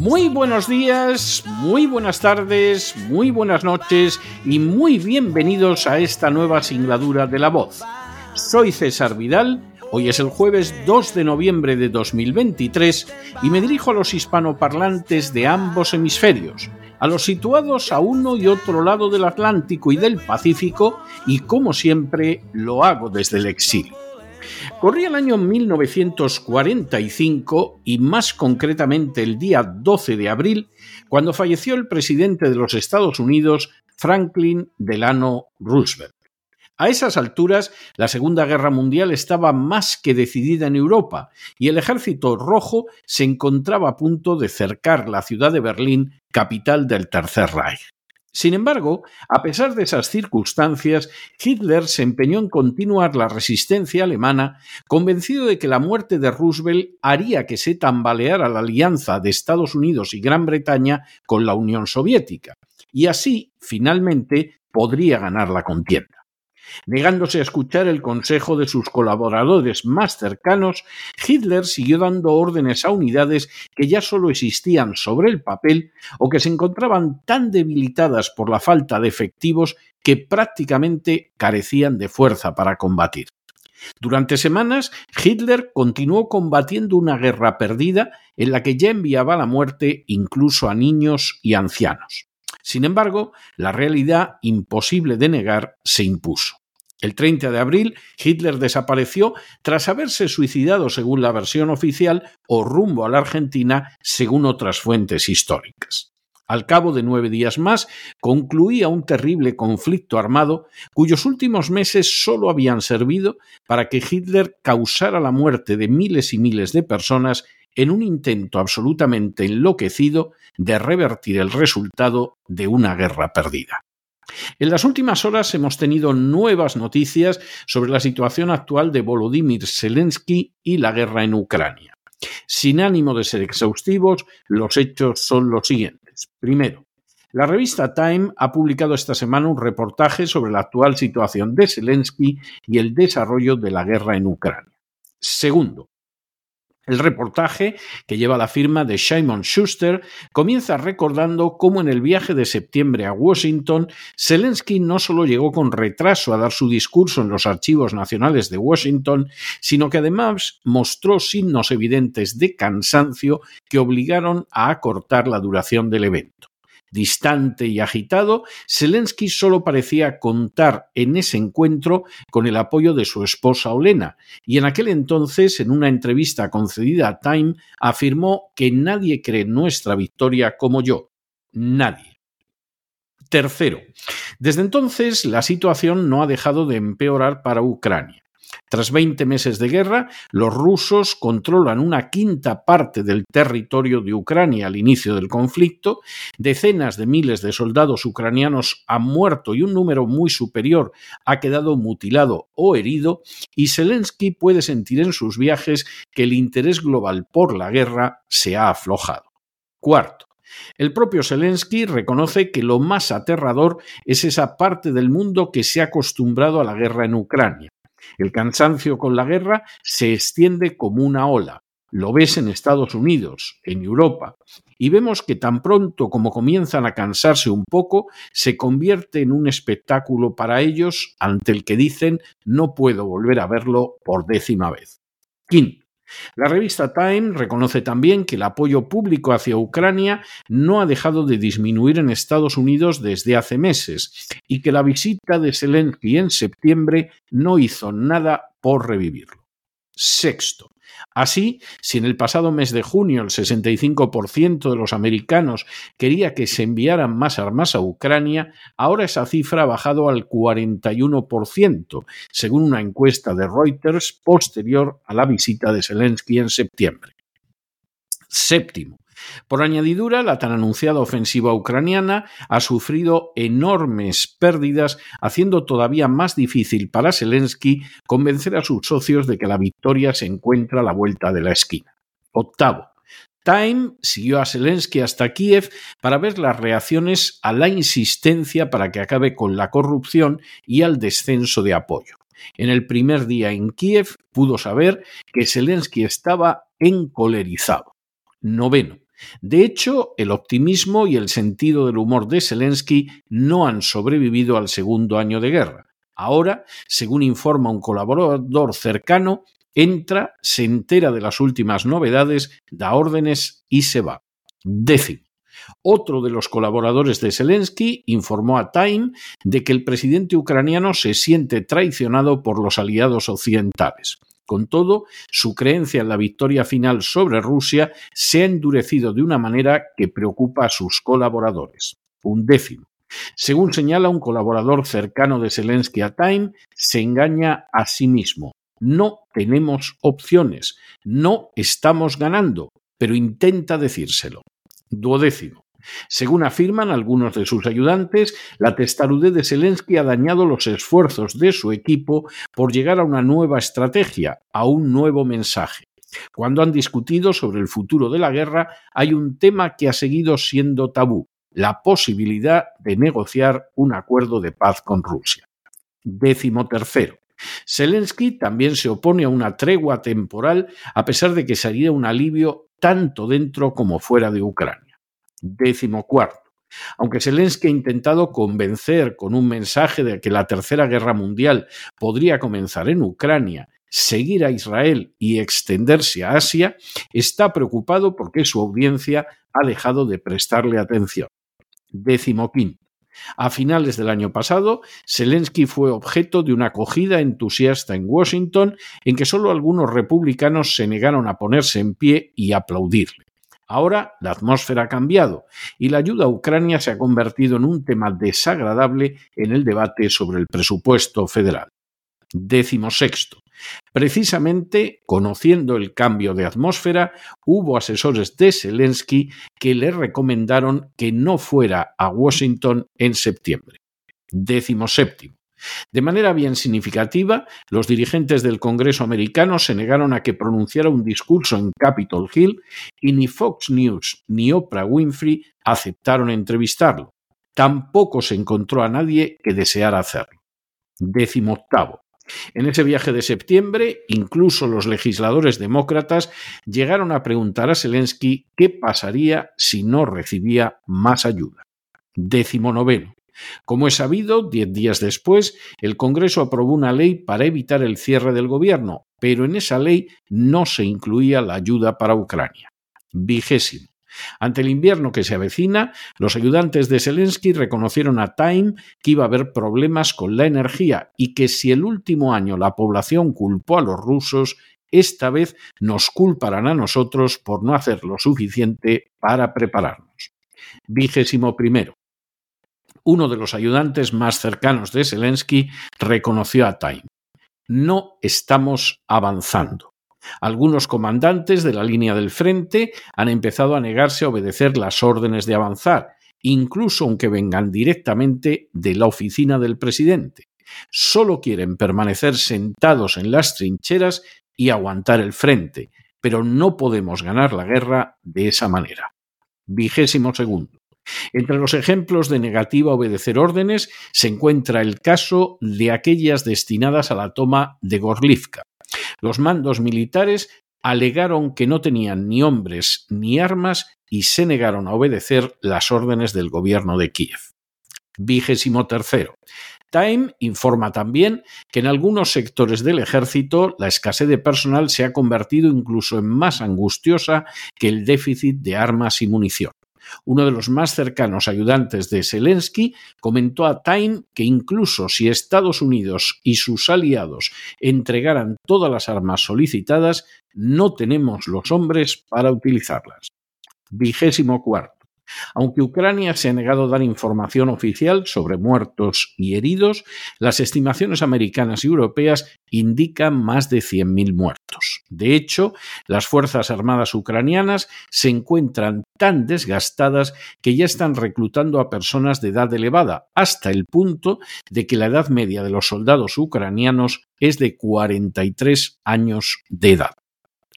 Muy buenos días, muy buenas tardes, muy buenas noches y muy bienvenidos a esta nueva singladura de La Voz. Soy César Vidal, hoy es el jueves 2 de noviembre de 2023 y me dirijo a los hispanoparlantes de ambos hemisferios, a los situados a uno y otro lado del Atlántico y del Pacífico y como siempre lo hago desde el exilio. Corría el año 1945 y más concretamente el día 12 de abril, cuando falleció el presidente de los Estados Unidos, Franklin Delano Roosevelt. A esas alturas, la Segunda Guerra Mundial estaba más que decidida en Europa y el Ejército Rojo se encontraba a punto de cercar la ciudad de Berlín, capital del Tercer Reich. Sin embargo, a pesar de esas circunstancias, Hitler se empeñó en continuar la resistencia alemana, convencido de que la muerte de Roosevelt haría que se tambaleara la alianza de Estados Unidos y Gran Bretaña con la Unión Soviética, y así, finalmente, podría ganar la contienda. Negándose a escuchar el consejo de sus colaboradores más cercanos, Hitler siguió dando órdenes a unidades que ya solo existían sobre el papel o que se encontraban tan debilitadas por la falta de efectivos que prácticamente carecían de fuerza para combatir. Durante semanas, Hitler continuó combatiendo una guerra perdida en la que ya enviaba la muerte incluso a niños y ancianos. Sin embargo, la realidad imposible de negar se impuso. El 30 de abril, Hitler desapareció tras haberse suicidado según la versión oficial o rumbo a la Argentina según otras fuentes históricas. Al cabo de nueve días más, concluía un terrible conflicto armado cuyos últimos meses solo habían servido para que Hitler causara la muerte de miles y miles de personas en un intento absolutamente enloquecido de revertir el resultado de una guerra perdida. En las últimas horas hemos tenido nuevas noticias sobre la situación actual de Volodymyr Zelensky y la guerra en Ucrania. Sin ánimo de ser exhaustivos, los hechos son los siguientes. Primero, la revista Time ha publicado esta semana un reportaje sobre la actual situación de Zelensky y el desarrollo de la guerra en Ucrania. Segundo, el reportaje, que lleva la firma de Simon Schuster, comienza recordando cómo en el viaje de septiembre a Washington, Zelensky no solo llegó con retraso a dar su discurso en los archivos nacionales de Washington, sino que además mostró signos evidentes de cansancio que obligaron a acortar la duración del evento. Distante y agitado, Zelensky solo parecía contar en ese encuentro con el apoyo de su esposa Olena, y en aquel entonces, en una entrevista concedida a Time, afirmó que nadie cree nuestra victoria como yo. Nadie. Tercero, desde entonces la situación no ha dejado de empeorar para Ucrania. Tras 20 meses de guerra, los rusos controlan una quinta parte del territorio de Ucrania al inicio del conflicto, decenas de miles de soldados ucranianos han muerto y un número muy superior ha quedado mutilado o herido, y Zelensky puede sentir en sus viajes que el interés global por la guerra se ha aflojado. Cuarto, el propio Zelensky reconoce que lo más aterrador es esa parte del mundo que se ha acostumbrado a la guerra en Ucrania. El cansancio con la guerra se extiende como una ola. Lo ves en Estados Unidos, en Europa, y vemos que tan pronto como comienzan a cansarse un poco, se convierte en un espectáculo para ellos ante el que dicen no puedo volver a verlo por décima vez. Quinto, La revista Time reconoce también que el apoyo público hacia Ucrania no ha dejado de disminuir en Estados Unidos desde hace meses y que la visita de Zelensky en septiembre no hizo nada por revivirlo. Sexto, Así, si en el pasado mes de junio el 65% de los americanos quería que se enviaran más armas a Ucrania, ahora esa cifra ha bajado al 41%, según una encuesta de Reuters posterior a la visita de Zelensky en septiembre. Séptimo, por añadidura, la tan anunciada ofensiva ucraniana ha sufrido enormes pérdidas, haciendo todavía más difícil para Zelensky convencer a sus socios de que la victoria se encuentra a la vuelta de la esquina. Octavo. Time siguió a Zelensky hasta Kiev para ver las reacciones a la insistencia para que acabe con la corrupción y al descenso de apoyo. En el primer día en Kiev pudo saber que Zelensky estaba encolerizado. Noveno. De hecho, el optimismo y el sentido del humor de Zelensky no han sobrevivido al segundo año de guerra. Ahora, según informa un colaborador cercano, entra, se entera de las últimas novedades, da órdenes y se va. Décimo. Otro de los colaboradores de Zelensky informó a Time de que el presidente ucraniano se siente traicionado por los aliados occidentales. Con todo, su creencia en la victoria final sobre Rusia se ha endurecido de una manera que preocupa a sus colaboradores. Un décimo. Según señala un colaborador cercano de Zelensky a Time, se engaña a sí mismo. No tenemos opciones, no estamos ganando, pero intenta decírselo. Duodécimo. Según afirman algunos de sus ayudantes, la testarudez de Zelensky ha dañado los esfuerzos de su equipo por llegar a una nueva estrategia, a un nuevo mensaje. Cuando han discutido sobre el futuro de la guerra, hay un tema que ha seguido siendo tabú, la posibilidad de negociar un acuerdo de paz con Rusia. Décimo tercero. Zelensky también se opone a una tregua temporal a pesar de que sería un alivio tanto dentro como fuera de Ucrania. Décimo cuarto. Aunque Zelensky ha intentado convencer con un mensaje de que la Tercera Guerra Mundial podría comenzar en Ucrania, seguir a Israel y extenderse a Asia, está preocupado porque su audiencia ha dejado de prestarle atención. Décimo quinto. A finales del año pasado, Zelensky fue objeto de una acogida entusiasta en Washington en que solo algunos republicanos se negaron a ponerse en pie y aplaudirle. Ahora la atmósfera ha cambiado y la ayuda a Ucrania se ha convertido en un tema desagradable en el debate sobre el presupuesto federal. Décimo sexto. Precisamente conociendo el cambio de atmósfera, hubo asesores de Zelensky que le recomendaron que no fuera a Washington en septiembre. Décimo séptimo. De manera bien significativa, los dirigentes del Congreso americano se negaron a que pronunciara un discurso en Capitol Hill y ni Fox News ni Oprah Winfrey aceptaron entrevistarlo. Tampoco se encontró a nadie que deseara hacerlo. Décimo octavo. En ese viaje de septiembre, incluso los legisladores demócratas llegaron a preguntar a Zelensky qué pasaría si no recibía más ayuda. Décimo noveno. Como es sabido, diez días después, el Congreso aprobó una ley para evitar el cierre del gobierno, pero en esa ley no se incluía la ayuda para Ucrania. Vigésimo. Ante el invierno que se avecina, los ayudantes de Zelensky reconocieron a Time que iba a haber problemas con la energía y que si el último año la población culpó a los rusos, esta vez nos culparán a nosotros por no hacer lo suficiente para prepararnos. Vigésimo primero. Uno de los ayudantes más cercanos de Zelensky reconoció a Time. No estamos avanzando. Algunos comandantes de la línea del frente han empezado a negarse a obedecer las órdenes de avanzar, incluso aunque vengan directamente de la oficina del presidente. Solo quieren permanecer sentados en las trincheras y aguantar el frente, pero no podemos ganar la guerra de esa manera. Vigésimo segundo. Entre los ejemplos de negativa a obedecer órdenes se encuentra el caso de aquellas destinadas a la toma de Gorlivka. Los mandos militares alegaron que no tenían ni hombres ni armas y se negaron a obedecer las órdenes del gobierno de Kiev. Vigésimo tercero. Time informa también que en algunos sectores del ejército la escasez de personal se ha convertido incluso en más angustiosa que el déficit de armas y munición. Uno de los más cercanos ayudantes de Zelensky comentó a Time que incluso si Estados Unidos y sus aliados entregaran todas las armas solicitadas, no tenemos los hombres para utilizarlas. Vigésimo cuarto. Aunque Ucrania se ha negado a dar información oficial sobre muertos y heridos, las estimaciones americanas y europeas indican más de 100.000 muertos. De hecho, las Fuerzas Armadas ucranianas se encuentran tan desgastadas que ya están reclutando a personas de edad elevada, hasta el punto de que la edad media de los soldados ucranianos es de 43 años de edad.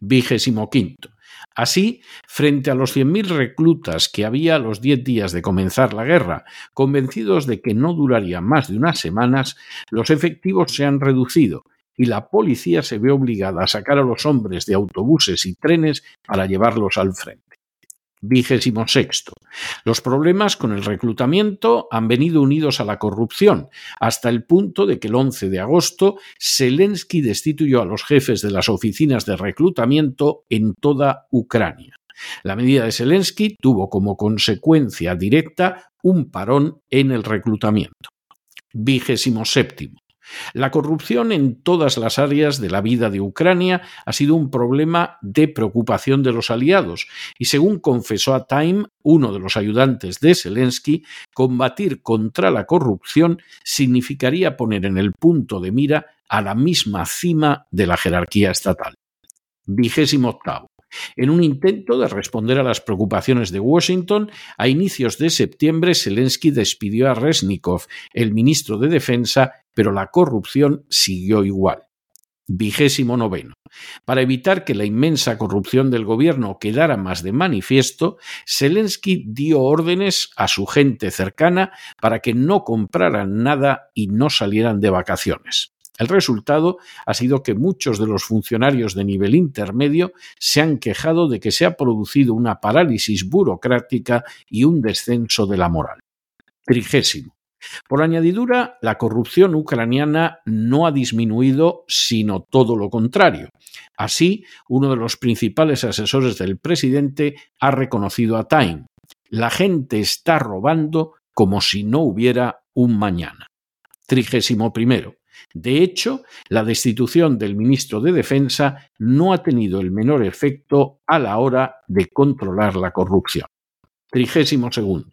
Vigésimo quinto. Así, frente a los 100.000 reclutas que había a los 10 días de comenzar la guerra, convencidos de que no duraría más de unas semanas, los efectivos se han reducido y la policía se ve obligada a sacar a los hombres de autobuses y trenes para llevarlos al frente. Vigésimo sexto. Los problemas con el reclutamiento han venido unidos a la corrupción, hasta el punto de que el 11 de agosto Zelensky destituyó a los jefes de las oficinas de reclutamiento en toda Ucrania. La medida de Zelensky tuvo como consecuencia directa un parón en el reclutamiento. Vigésimo séptimo. La corrupción en todas las áreas de la vida de Ucrania ha sido un problema de preocupación de los aliados y según confesó a Time, uno de los ayudantes de Zelensky, combatir contra la corrupción significaría poner en el punto de mira a la misma cima de la jerarquía estatal. Vigésimo octavo. En un intento de responder a las preocupaciones de Washington, a inicios de septiembre Zelensky despidió a Resnikov, el ministro de Defensa, pero la corrupción siguió igual. Vigésimo noveno. Para evitar que la inmensa corrupción del gobierno quedara más de manifiesto, Zelensky dio órdenes a su gente cercana para que no compraran nada y no salieran de vacaciones. El resultado ha sido que muchos de los funcionarios de nivel intermedio se han quejado de que se ha producido una parálisis burocrática y un descenso de la moral. Trigésimo. Por añadidura, la corrupción ucraniana no ha disminuido, sino todo lo contrario. Así, uno de los principales asesores del presidente ha reconocido a Time. La gente está robando como si no hubiera un mañana. Trigésimo primero. De hecho, la destitución del ministro de Defensa no ha tenido el menor efecto a la hora de controlar la corrupción. Trigésimo segundo.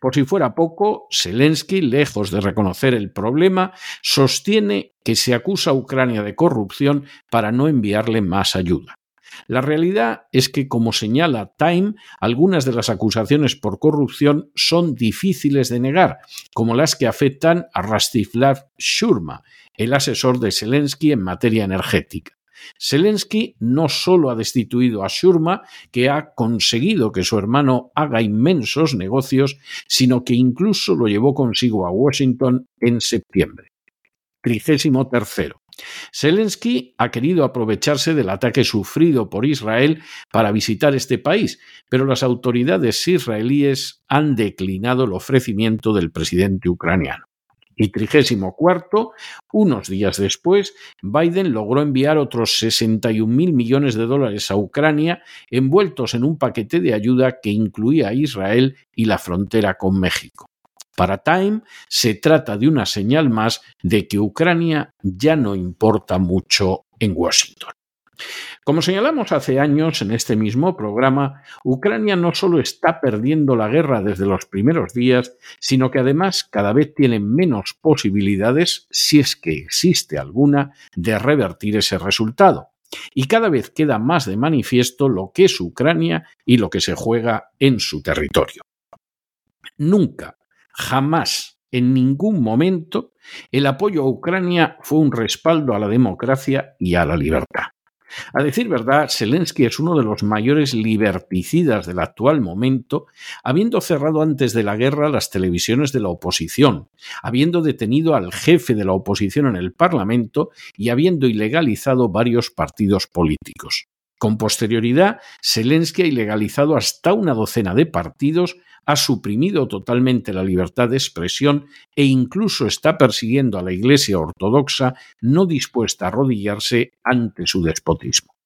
Por si fuera poco, Zelensky, lejos de reconocer el problema, sostiene que se acusa a Ucrania de corrupción para no enviarle más ayuda. La realidad es que, como señala Time, algunas de las acusaciones por corrupción son difíciles de negar, como las que afectan a Rastislav Shurma, el asesor de Zelensky en materia energética. Zelensky no solo ha destituido a Shurma, que ha conseguido que su hermano haga inmensos negocios, sino que incluso lo llevó consigo a Washington en septiembre. Tricésimo tercero. Zelensky ha querido aprovecharse del ataque sufrido por Israel para visitar este país, pero las autoridades israelíes han declinado el ofrecimiento del presidente ucraniano. Y trigésimo cuarto, unos días después, Biden logró enviar otros 61 mil millones de dólares a Ucrania envueltos en un paquete de ayuda que incluía a Israel y la frontera con México. Para Time se trata de una señal más de que Ucrania ya no importa mucho en Washington. Como señalamos hace años en este mismo programa, Ucrania no solo está perdiendo la guerra desde los primeros días, sino que además cada vez tiene menos posibilidades, si es que existe alguna, de revertir ese resultado. Y cada vez queda más de manifiesto lo que es Ucrania y lo que se juega en su territorio. Nunca Jamás, en ningún momento, el apoyo a Ucrania fue un respaldo a la democracia y a la libertad. A decir verdad, Zelensky es uno de los mayores liberticidas del actual momento, habiendo cerrado antes de la guerra las televisiones de la oposición, habiendo detenido al jefe de la oposición en el Parlamento y habiendo ilegalizado varios partidos políticos. Con posterioridad, Zelensky ha ilegalizado hasta una docena de partidos, ha suprimido totalmente la libertad de expresión e incluso está persiguiendo a la Iglesia Ortodoxa no dispuesta a arrodillarse ante su despotismo.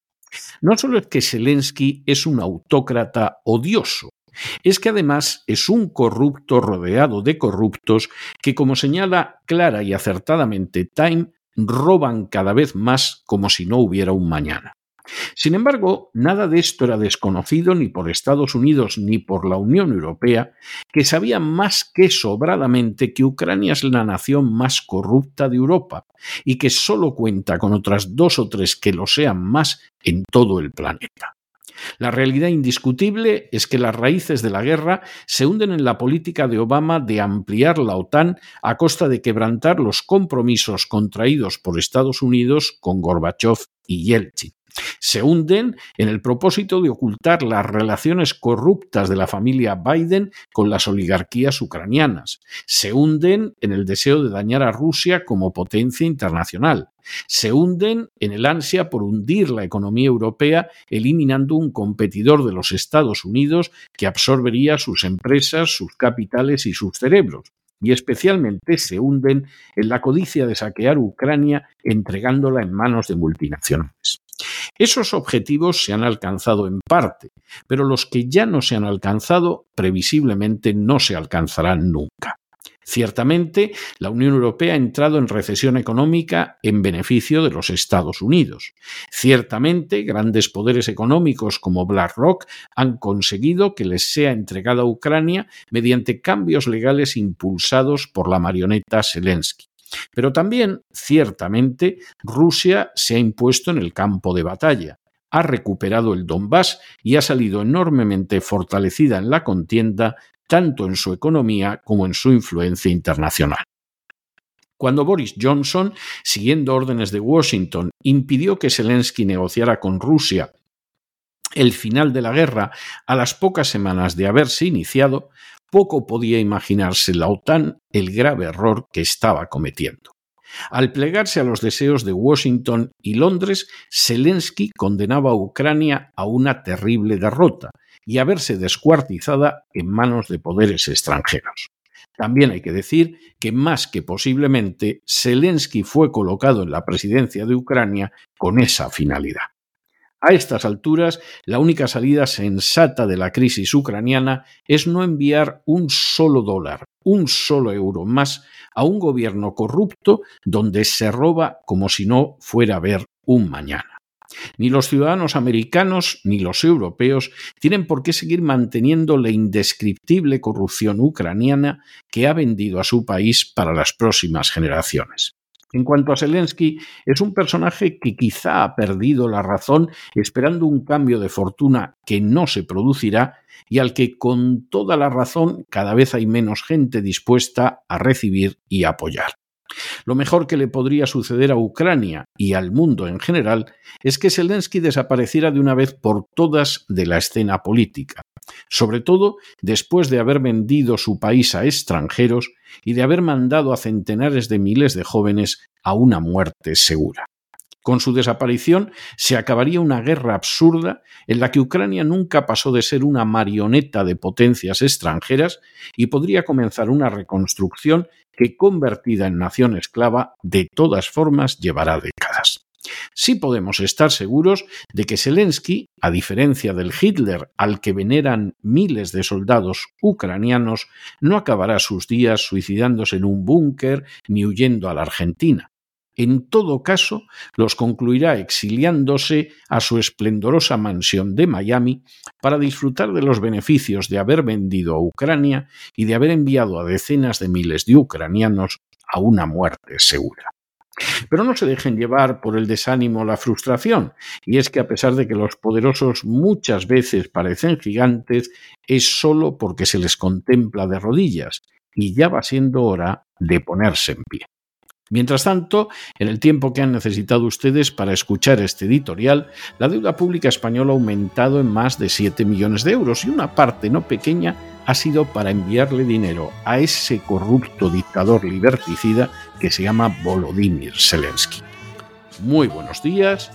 No solo es que Zelensky es un autócrata odioso, es que además es un corrupto rodeado de corruptos que, como señala clara y acertadamente Time, roban cada vez más como si no hubiera un mañana. Sin embargo, nada de esto era desconocido ni por Estados Unidos ni por la Unión Europea, que sabían más que sobradamente que Ucrania es la nación más corrupta de Europa y que solo cuenta con otras dos o tres que lo sean más en todo el planeta. La realidad indiscutible es que las raíces de la guerra se hunden en la política de Obama de ampliar la OTAN a costa de quebrantar los compromisos contraídos por Estados Unidos con Gorbachev y Yeltsin se hunden en el propósito de ocultar las relaciones corruptas de la familia Biden con las oligarquías ucranianas, se hunden en el deseo de dañar a Rusia como potencia internacional, se hunden en el ansia por hundir la economía europea eliminando un competidor de los Estados Unidos que absorbería sus empresas, sus capitales y sus cerebros. Y especialmente se hunden en la codicia de saquear Ucrania entregándola en manos de multinacionales. Esos objetivos se han alcanzado en parte, pero los que ya no se han alcanzado previsiblemente no se alcanzarán nunca. Ciertamente, la Unión Europea ha entrado en recesión económica en beneficio de los Estados Unidos. Ciertamente, grandes poderes económicos como BlackRock han conseguido que les sea entregada a Ucrania mediante cambios legales impulsados por la marioneta Zelensky. Pero también, ciertamente, Rusia se ha impuesto en el campo de batalla, ha recuperado el Donbass y ha salido enormemente fortalecida en la contienda, tanto en su economía como en su influencia internacional. Cuando Boris Johnson, siguiendo órdenes de Washington, impidió que Zelensky negociara con Rusia el final de la guerra a las pocas semanas de haberse iniciado, poco podía imaginarse la OTAN el grave error que estaba cometiendo. Al plegarse a los deseos de Washington y Londres, Zelensky condenaba a Ucrania a una terrible derrota y a verse descuartizada en manos de poderes extranjeros. También hay que decir que más que posiblemente Zelensky fue colocado en la presidencia de Ucrania con esa finalidad. A estas alturas, la única salida sensata de la crisis ucraniana es no enviar un solo dólar, un solo euro más a un gobierno corrupto donde se roba como si no fuera a haber un mañana. Ni los ciudadanos americanos ni los europeos tienen por qué seguir manteniendo la indescriptible corrupción ucraniana que ha vendido a su país para las próximas generaciones. En cuanto a Zelensky, es un personaje que quizá ha perdido la razón esperando un cambio de fortuna que no se producirá y al que con toda la razón cada vez hay menos gente dispuesta a recibir y apoyar. Lo mejor que le podría suceder a Ucrania y al mundo en general es que Zelensky desapareciera de una vez por todas de la escena política, sobre todo después de haber vendido su país a extranjeros y de haber mandado a centenares de miles de jóvenes a una muerte segura. Con su desaparición se acabaría una guerra absurda en la que Ucrania nunca pasó de ser una marioneta de potencias extranjeras y podría comenzar una reconstrucción que, convertida en nación esclava, de todas formas llevará décadas. Sí podemos estar seguros de que Zelensky, a diferencia del Hitler al que veneran miles de soldados ucranianos, no acabará sus días suicidándose en un búnker ni huyendo a la Argentina. En todo caso, los concluirá exiliándose a su esplendorosa mansión de Miami para disfrutar de los beneficios de haber vendido a Ucrania y de haber enviado a decenas de miles de ucranianos a una muerte segura. Pero no se dejen llevar por el desánimo la frustración, y es que a pesar de que los poderosos muchas veces parecen gigantes, es solo porque se les contempla de rodillas, y ya va siendo hora de ponerse en pie. Mientras tanto, en el tiempo que han necesitado ustedes para escuchar este editorial, la deuda pública española ha aumentado en más de 7 millones de euros y una parte no pequeña ha sido para enviarle dinero a ese corrupto dictador liberticida que se llama Volodymyr Zelensky. Muy buenos días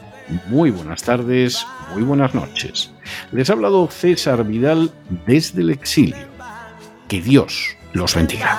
muy buenas tardes, muy buenas noches. Les ha hablado César Vidal desde el exilio. Que Dios los bendiga.